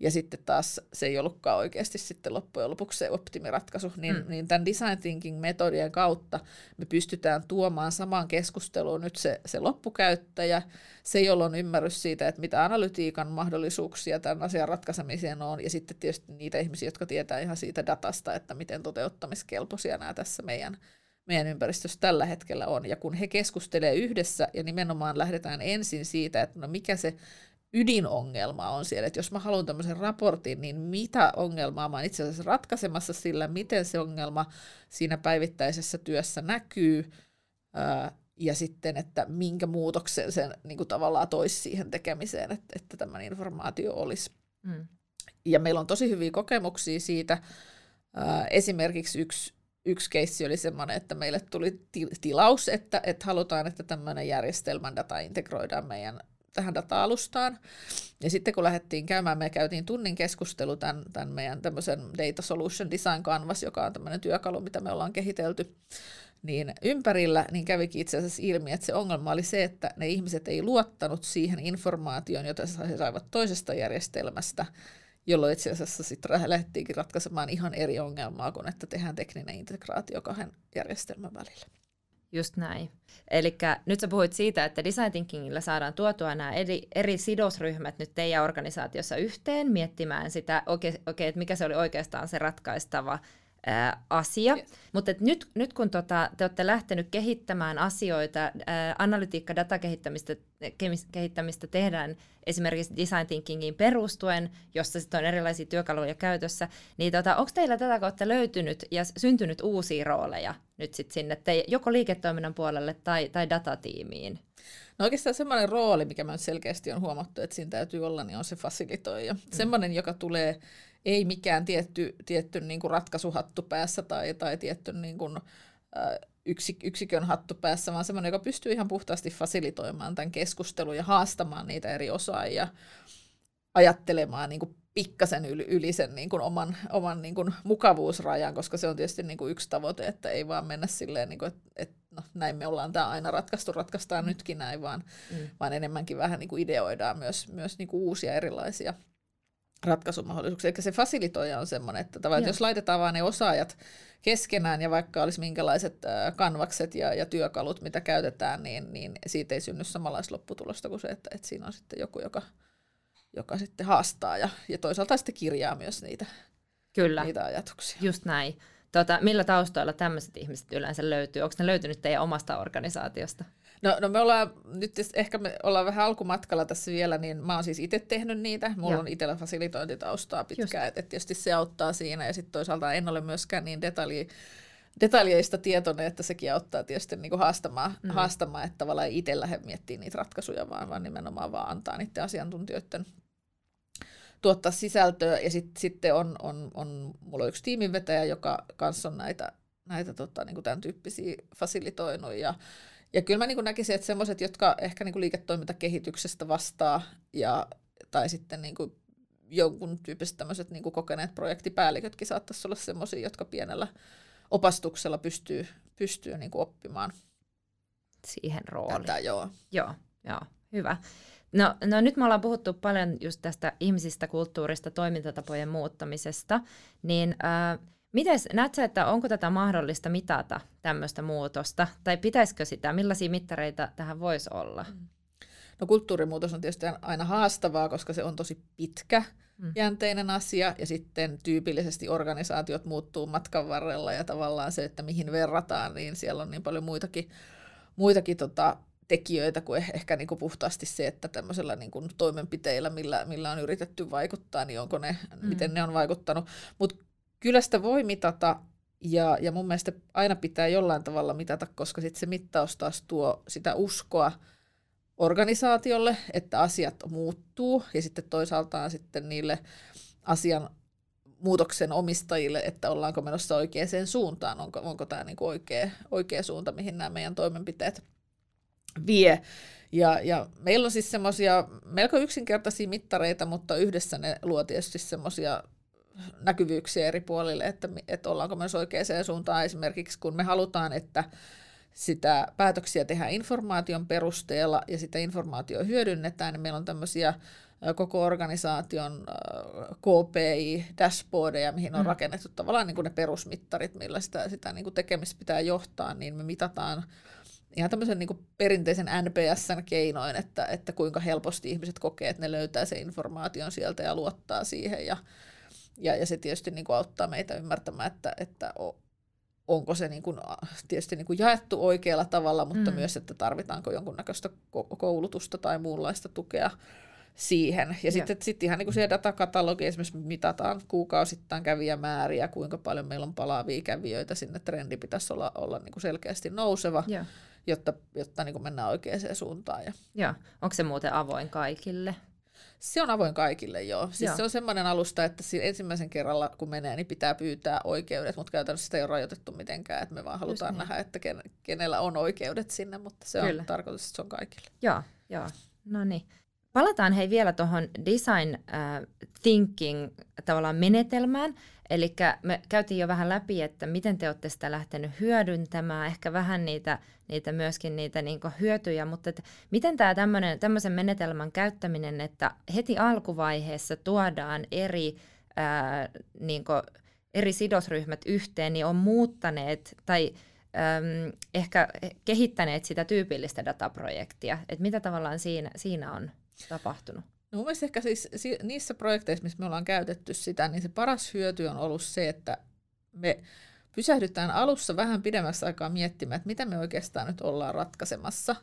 Ja sitten taas se ei ollutkaan oikeasti sitten loppujen lopuksi se optimiratkaisu. Niin, mm. niin tämän design thinking metodien kautta me pystytään tuomaan samaan keskusteluun nyt se, se loppukäyttäjä, se, jolla on ymmärrys siitä, että mitä analytiikan mahdollisuuksia tämän asian ratkaisemiseen on, ja sitten tietysti niitä ihmisiä, jotka tietää ihan siitä datasta, että miten toteuttamiskelpoisia nämä tässä meidän, meidän ympäristössä tällä hetkellä on. Ja kun he keskustelevat yhdessä ja nimenomaan lähdetään ensin siitä, että no mikä se ydinongelma on siellä, että jos mä haluan tämmöisen raportin, niin mitä ongelmaa mä oon itse asiassa ratkaisemassa sillä, miten se ongelma siinä päivittäisessä työssä näkyy, ja sitten, että minkä muutoksen sen niin kuin tavallaan toisi siihen tekemiseen, että, että tämä informaatio olisi. Mm. Ja meillä on tosi hyviä kokemuksia siitä. Esimerkiksi yksi, yksi keissi oli sellainen, että meille tuli tilaus, että, että halutaan, että tämmöinen järjestelmän data integroidaan meidän tähän data-alustaan. Ja sitten kun lähdettiin käymään, me käytiin tunnin keskustelu tämän, tämän meidän tämmöisen Data Solution Design Canvas, joka on tämmöinen työkalu, mitä me ollaan kehitelty, niin ympärillä niin kävikin itse asiassa ilmi, että se ongelma oli se, että ne ihmiset ei luottanut siihen informaatioon, jota he saivat toisesta järjestelmästä, jolloin itse asiassa sitten lähdettiinkin ratkaisemaan ihan eri ongelmaa kuin että tehdään tekninen integraatio kahden järjestelmän välillä. Just näin. Eli nyt sä puhuit siitä, että design thinkingillä saadaan tuotua nämä eri, eri sidosryhmät nyt teidän organisaatiossa yhteen miettimään sitä, okei, okay, okay, että mikä se oli oikeastaan se ratkaistava ää, asia. Yes. Mutta nyt, nyt kun tota, te olette lähtenyt kehittämään asioita, ää, analytiikka datakehittämistä kehittämistä tehdään esimerkiksi design thinkingiin perustuen, jossa sitten on erilaisia työkaluja käytössä, niin tota, onko teillä tätä kautta löytynyt ja syntynyt uusia rooleja nyt sitten sinne te, joko liiketoiminnan puolelle tai, tai datatiimiin? No oikeastaan semmoinen rooli, mikä mä selkeästi on huomattu, että siinä täytyy olla, niin on se fasilitoija. Mm. Semmoinen, joka tulee ei mikään tietty, tietty niin kuin ratkaisuhattu päässä tai, tai tietty niin kuin, yksi, yksikön hattu päässä, vaan semmoinen, joka pystyy ihan puhtaasti fasilitoimaan tämän keskustelun ja haastamaan niitä eri osaajia ajattelemaan niin kuin pikkasen yli, yli sen niin kuin oman, oman niin kuin mukavuusrajan, koska se on tietysti niin kuin yksi tavoite, että ei vaan mennä silleen, niin kuin, että, että no, näin me ollaan tämä aina ratkaistu, ratkaistaan nytkin näin, vaan, mm. vaan enemmänkin vähän niin kuin ideoidaan myös, myös niin kuin uusia erilaisia ratkaisumahdollisuuksia. Eli se fasilitoija on semmoinen, että tavallaan, että jos laitetaan vaan ne osaajat keskenään ja vaikka olisi minkälaiset kanvakset ja, ja työkalut, mitä käytetään, niin, niin siitä ei synny samanlaista lopputulosta kuin se, että, että siinä on sitten joku, joka, joka sitten haastaa ja, ja toisaalta sitten kirjaa myös niitä, Kyllä. niitä ajatuksia. Just näin. Tota, millä taustoilla tämmöiset ihmiset yleensä löytyy? Onko ne löytynyt teidän omasta organisaatiosta? No, no me ollaan, nyt ehkä me ollaan vähän alkumatkalla tässä vielä, niin mä oon siis itse tehnyt niitä. Mulla Joo. on itsellä fasilitointitaustaa pitkään, että et tietysti se auttaa siinä. Ja sitten toisaalta en ole myöskään niin detalji, detaljeista tietoinen, että sekin auttaa tietysti niin kuin haastamaan, mm. haastamaan, että tavallaan itse lähde miettimään niitä ratkaisuja, vaan, vaan nimenomaan vaan antaa niiden asiantuntijoiden tuottaa sisältöä. Ja sit, sitten on, on, on, mulla on yksi tiiminvetäjä, joka kanssa on näitä, näitä tota, niin kuin tämän tyyppisiä fasilitoinut. Ja, ja kyllä mä niin näkisin, että semmoiset, jotka ehkä niin liiketoimintakehityksestä vastaa, ja, tai sitten niin kuin jonkun tyyppiset tämmöiset niin kokeneet projektipäällikötkin saattaisi olla semmoisia, jotka pienellä opastuksella pystyy, pystyy niin kuin oppimaan siihen rooliin. Tätä, joo. Joo, joo, hyvä. No, no nyt me ollaan puhuttu paljon just tästä ihmisistä, kulttuurista, toimintatapojen muuttamisesta, niin äh, Miten näet sä, että onko tätä mahdollista mitata tämmöistä muutosta, tai pitäisikö sitä, millaisia mittareita tähän voisi olla? Mm. No kulttuurimuutos on tietysti aina haastavaa, koska se on tosi pitkä mm. jänteinen asia, ja sitten tyypillisesti organisaatiot muuttuu matkan varrella, ja tavallaan se, että mihin verrataan, niin siellä on niin paljon muitakin, muitakin tota, tekijöitä kuin ehkä niin kuin puhtaasti se, että tämmöisellä niin kuin toimenpiteillä, millä, millä on yritetty vaikuttaa, niin onko ne, mm. miten ne on vaikuttanut. Mutta kyllä sitä voi mitata ja, ja mun mielestä aina pitää jollain tavalla mitata, koska sitten se mittaus taas tuo sitä uskoa organisaatiolle, että asiat muuttuu ja sitten toisaalta sitten niille asian muutoksen omistajille, että ollaanko menossa oikeaan suuntaan, onko, onko tämä niinku oikea, oikea suunta, mihin nämä meidän toimenpiteet vie. Ja, ja meillä on siis semmoisia melko yksinkertaisia mittareita, mutta yhdessä ne luo tietysti semmoisia näkyvyyksiä eri puolille, että, että ollaanko myös oikeaan suuntaan esimerkiksi, kun me halutaan, että sitä päätöksiä tehdään informaation perusteella ja sitä informaatiota hyödynnetään, niin meillä on tämmöisiä koko organisaation KPI-dashboardeja, mihin on mm. rakennettu tavallaan niin kuin ne perusmittarit, millä sitä, sitä niin kuin tekemistä pitää johtaa, niin me mitataan ihan tämmöisen niin kuin perinteisen NPSn keinoin, että, että kuinka helposti ihmiset kokee, että ne löytää se informaation sieltä ja luottaa siihen ja, ja, ja se tietysti niin kuin auttaa meitä ymmärtämään, että, että onko se niin kuin, tietysti niin kuin jaettu oikealla tavalla, mutta mm. myös, että tarvitaanko jonkunnäköistä koulutusta tai muunlaista tukea. siihen. Ja sitten sit ihan niin kuin siellä datakatalogi esimerkiksi mitataan kuukausittain kävijämääriä, kuinka paljon meillä on palaavia kävijöitä, sinne trendi pitäisi olla, olla niin kuin selkeästi nouseva, ja. jotta, jotta niin kuin mennään oikeaan suuntaan. Ja. Ja. Onko se muuten avoin kaikille? Se on avoin kaikille, joo. Siis joo. se on semmoinen alusta, että ensimmäisen kerralla kun menee, niin pitää pyytää oikeudet, mutta käytännössä sitä ei ole rajoitettu mitenkään, että me vaan halutaan niin. nähdä, että ken, kenellä on oikeudet sinne, mutta se Kyllä. on tarkoitus, että se on kaikille. Joo, joo. No niin. Palataan hei vielä tuohon design uh, thinking tavallaan menetelmään. Eli me käytiin jo vähän läpi, että miten te olette sitä lähtenyt hyödyntämään, ehkä vähän niitä, niitä myöskin niitä niin hyötyjä, mutta että miten tämä tämmöisen menetelmän käyttäminen, että heti alkuvaiheessa tuodaan eri, ää, niin eri sidosryhmät yhteen, niin on muuttaneet tai äm, ehkä kehittäneet sitä tyypillistä dataprojektia, että mitä tavallaan siinä, siinä on tapahtunut? No mun mielestä ehkä siis niissä projekteissa, missä me ollaan käytetty sitä, niin se paras hyöty on ollut se, että me pysähdytään alussa vähän pidemmässä aikaa miettimään, että mitä me oikeastaan nyt ollaan ratkaisemassa.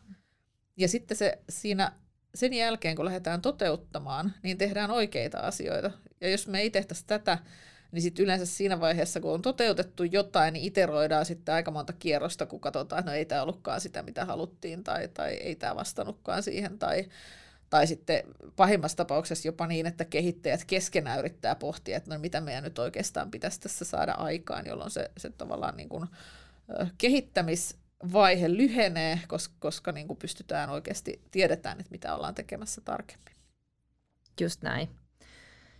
Ja sitten se siinä sen jälkeen, kun lähdetään toteuttamaan, niin tehdään oikeita asioita. Ja jos me ei tehtäisi tätä, niin sitten yleensä siinä vaiheessa, kun on toteutettu jotain, niin iteroidaan sitten aika monta kierrosta, kun katsotaan, että no ei tämä ollutkaan sitä, mitä haluttiin, tai, tai ei tämä vastannutkaan siihen, tai tai sitten pahimmassa tapauksessa jopa niin, että kehittäjät keskenään yrittää pohtia, että no mitä meidän nyt oikeastaan pitäisi tässä saada aikaan, jolloin se, se tavallaan niin kuin, kehittämisvaihe lyhenee, koska, koska niin kuin pystytään oikeasti, tiedetään, että mitä ollaan tekemässä tarkemmin. Just näin.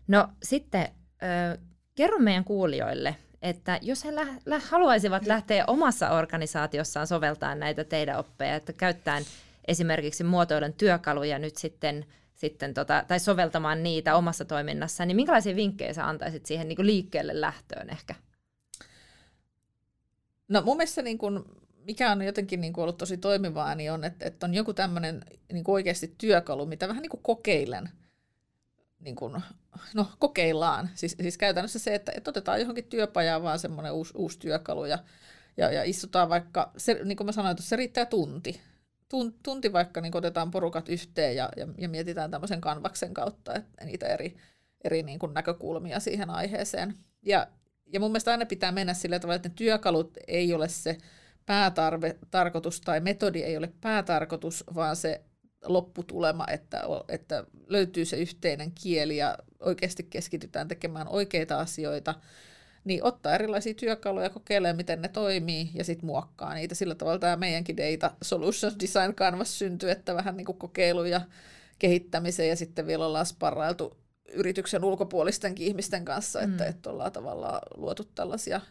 No sitten äh, kerro meidän kuulijoille, että jos he lä- lä- haluaisivat lähteä omassa organisaatiossaan soveltaa näitä teidän oppeja, että käyttää esimerkiksi muotoilun työkaluja nyt sitten, sitten tota, tai soveltamaan niitä omassa toiminnassa, niin minkälaisia vinkkejä sä antaisit siihen niin kuin liikkeelle lähtöön ehkä? No mun mielestä niin kun, mikä on jotenkin niin kuin ollut tosi toimivaa, niin on, että, että on joku tämmöinen niin oikeasti työkalu, mitä vähän niin kuin kokeilen. Niin kuin, no kokeillaan. Siis, siis käytännössä se, että, että otetaan johonkin työpajaan vaan semmoinen uusi, uusi työkalu ja, ja, ja istutaan vaikka, se, niin kuin mä sanoin, että se riittää tunti tunti vaikka niin otetaan porukat yhteen ja, ja, ja mietitään tämmöisen kanvaksen kautta että niitä eri, eri niin kuin näkökulmia siihen aiheeseen. Ja, ja mun mielestä aina pitää mennä sillä tavalla, että ne työkalut ei ole se päätarve, tarkoitus tai metodi ei ole päätarkoitus, vaan se lopputulema, että, että löytyy se yhteinen kieli ja oikeasti keskitytään tekemään oikeita asioita – niin ottaa erilaisia työkaluja, kokeilee miten ne toimii ja sitten muokkaa niitä. Sillä tavalla tämä meidänkin Data Solutions Design Canvas syntyy, että vähän niin kuin kokeilu ja kehittämiseen ja sitten vielä ollaan sparrailtu yrityksen ulkopuolistenkin ihmisten kanssa, että, mm. että ollaan tavallaan luotu tällaisia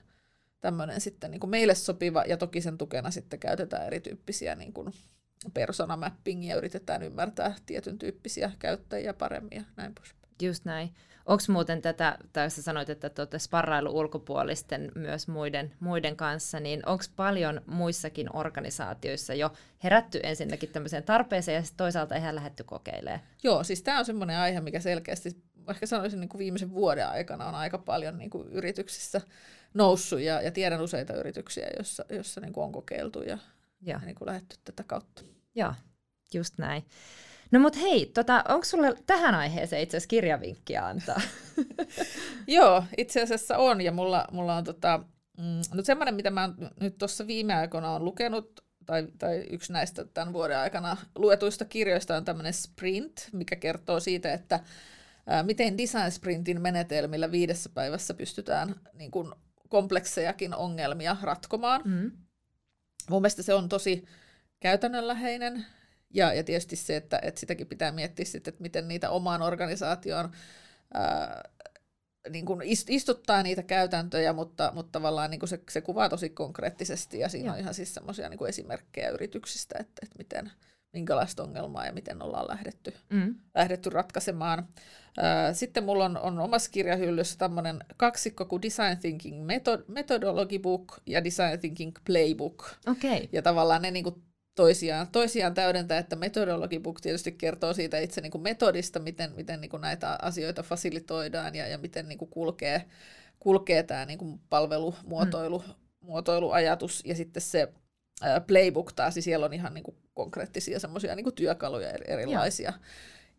tämmöinen sitten niin kuin meille sopiva ja toki sen tukena sitten käytetään erityyppisiä niin kuin personamappingia, yritetään ymmärtää tietyn tyyppisiä käyttäjiä paremmin ja näin pois. Just näin. Onko muuten tätä, tai sä sanoit, että olette sparrailu ulkopuolisten myös muiden, muiden kanssa, niin onko paljon muissakin organisaatioissa jo herätty ensinnäkin tämmöiseen tarpeeseen ja sitten toisaalta ihan lähetty kokeilemaan? Joo, siis tämä on semmoinen aihe, mikä selkeästi, ehkä sanoisin niin kuin viimeisen vuoden aikana on aika paljon niin kuin yrityksissä noussut ja, ja tiedän useita yrityksiä, joissa, joissa niin kuin on kokeiltu ja, ja. ja niin kuin lähetty tätä kautta. Joo, just näin. No mut hei, tota, onko sulle tähän aiheeseen itse asiassa kirjavinkkiä antaa? Joo, itse asiassa on, ja mulla, mulla on tota, mm, no semmoinen, mitä mä nyt tuossa viime aikoina on lukenut, tai, tai yksi näistä tämän vuoden aikana luetuista kirjoista on tämmöinen sprint, mikä kertoo siitä, että ää, miten design sprintin menetelmillä viidessä päivässä pystytään niin kun, kompleksejakin ongelmia ratkomaan. Mm. Mun mielestä se on tosi käytännönläheinen ja, ja tietysti se, että, että sitäkin pitää miettiä sitten, että miten niitä omaan organisaatioon ää, niin kuin istuttaa niitä käytäntöjä, mutta, mutta tavallaan niin kuin se, se kuvaa tosi konkreettisesti ja siinä ja. on ihan siis semmoisia niin esimerkkejä yrityksistä, että, että miten, minkälaista ongelmaa ja miten ollaan lähdetty, mm. lähdetty ratkaisemaan. Sitten mulla on, on omassa kirjahyllyssä tämmöinen kaksikko kuin Design Thinking Methodology Book ja Design Thinking Playbook. Okay. Ja tavallaan ne niin kuin toisiaan, toisiaan täydentää, että metodologibook tietysti kertoo siitä itse niin kuin metodista, miten, miten niin kuin näitä asioita fasilitoidaan ja, ja miten niin kuin kulkee, kulkee tämä niin kuin palvelumuotoilu, mm. muotoiluajatus ja sitten se playbook taas, niin siellä on ihan niin kuin konkreettisia semmoisia niin työkaluja erilaisia. Ja.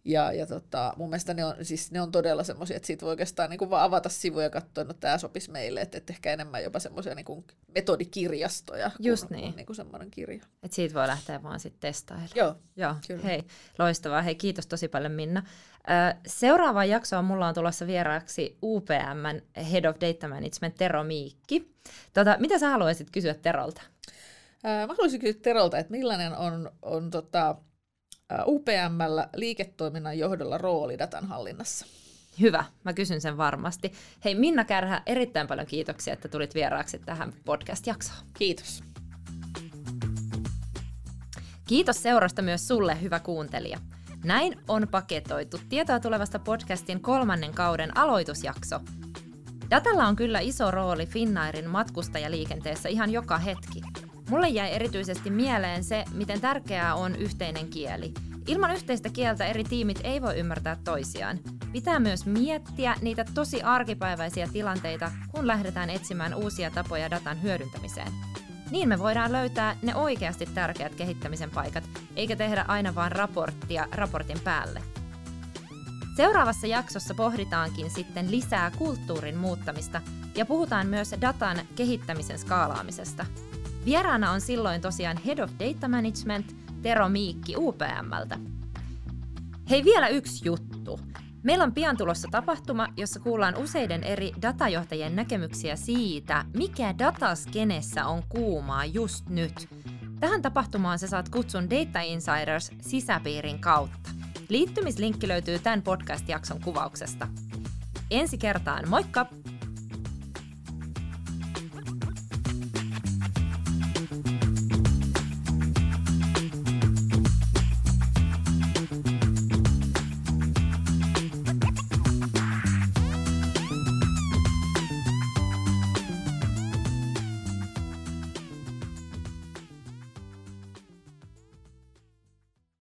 Ja, ja tota, mun mielestä ne on, siis ne on todella semmoisia, että siitä voi oikeastaan niin kuin vaan avata sivuja ja katsoa, että no, tämä sopisi meille, että, että ehkä enemmän jopa semmoisia niin kuin metodikirjastoja Just kuin, niin. kuin, niin kuin semmoinen kirja. Et siitä voi lähteä vaan sitten testailemaan. Joo, Joo, Kyllä. hei, loistavaa. Hei, kiitos tosi paljon Minna. Seuraava jaksoa mulla on tulossa vieraaksi UPMn Head of Data Management Tero Miikki. Tota, mitä sä haluaisit kysyä Terolta? Mä haluaisin kysyä Terolta, että millainen on, on tota, UPMllä liiketoiminnan johdolla rooli datan hallinnassa? Hyvä, mä kysyn sen varmasti. Hei Minna Kärhä, erittäin paljon kiitoksia, että tulit vieraaksi tähän podcast-jaksoon. Kiitos. Kiitos seurasta myös sulle, hyvä kuuntelija. Näin on paketoitu Tietoa tulevasta podcastin kolmannen kauden aloitusjakso. Datalla on kyllä iso rooli Finnairin matkustajaliikenteessä ihan joka hetki. Mulle jäi erityisesti mieleen se, miten tärkeää on yhteinen kieli. Ilman yhteistä kieltä eri tiimit ei voi ymmärtää toisiaan. Pitää myös miettiä niitä tosi arkipäiväisiä tilanteita, kun lähdetään etsimään uusia tapoja datan hyödyntämiseen. Niin me voidaan löytää ne oikeasti tärkeät kehittämisen paikat, eikä tehdä aina vain raporttia raportin päälle. Seuraavassa jaksossa pohditaankin sitten lisää kulttuurin muuttamista ja puhutaan myös datan kehittämisen skaalaamisesta. Vieraana on silloin tosiaan Head of Data Management Tero Miikki UPMltä. Hei vielä yksi juttu. Meillä on pian tulossa tapahtuma, jossa kuullaan useiden eri datajohtajien näkemyksiä siitä, mikä dataskenessä on kuumaa just nyt. Tähän tapahtumaan sä saat kutsun Data Insiders sisäpiirin kautta. Liittymislinkki löytyy tämän podcast-jakson kuvauksesta. Ensi kertaan, moikka!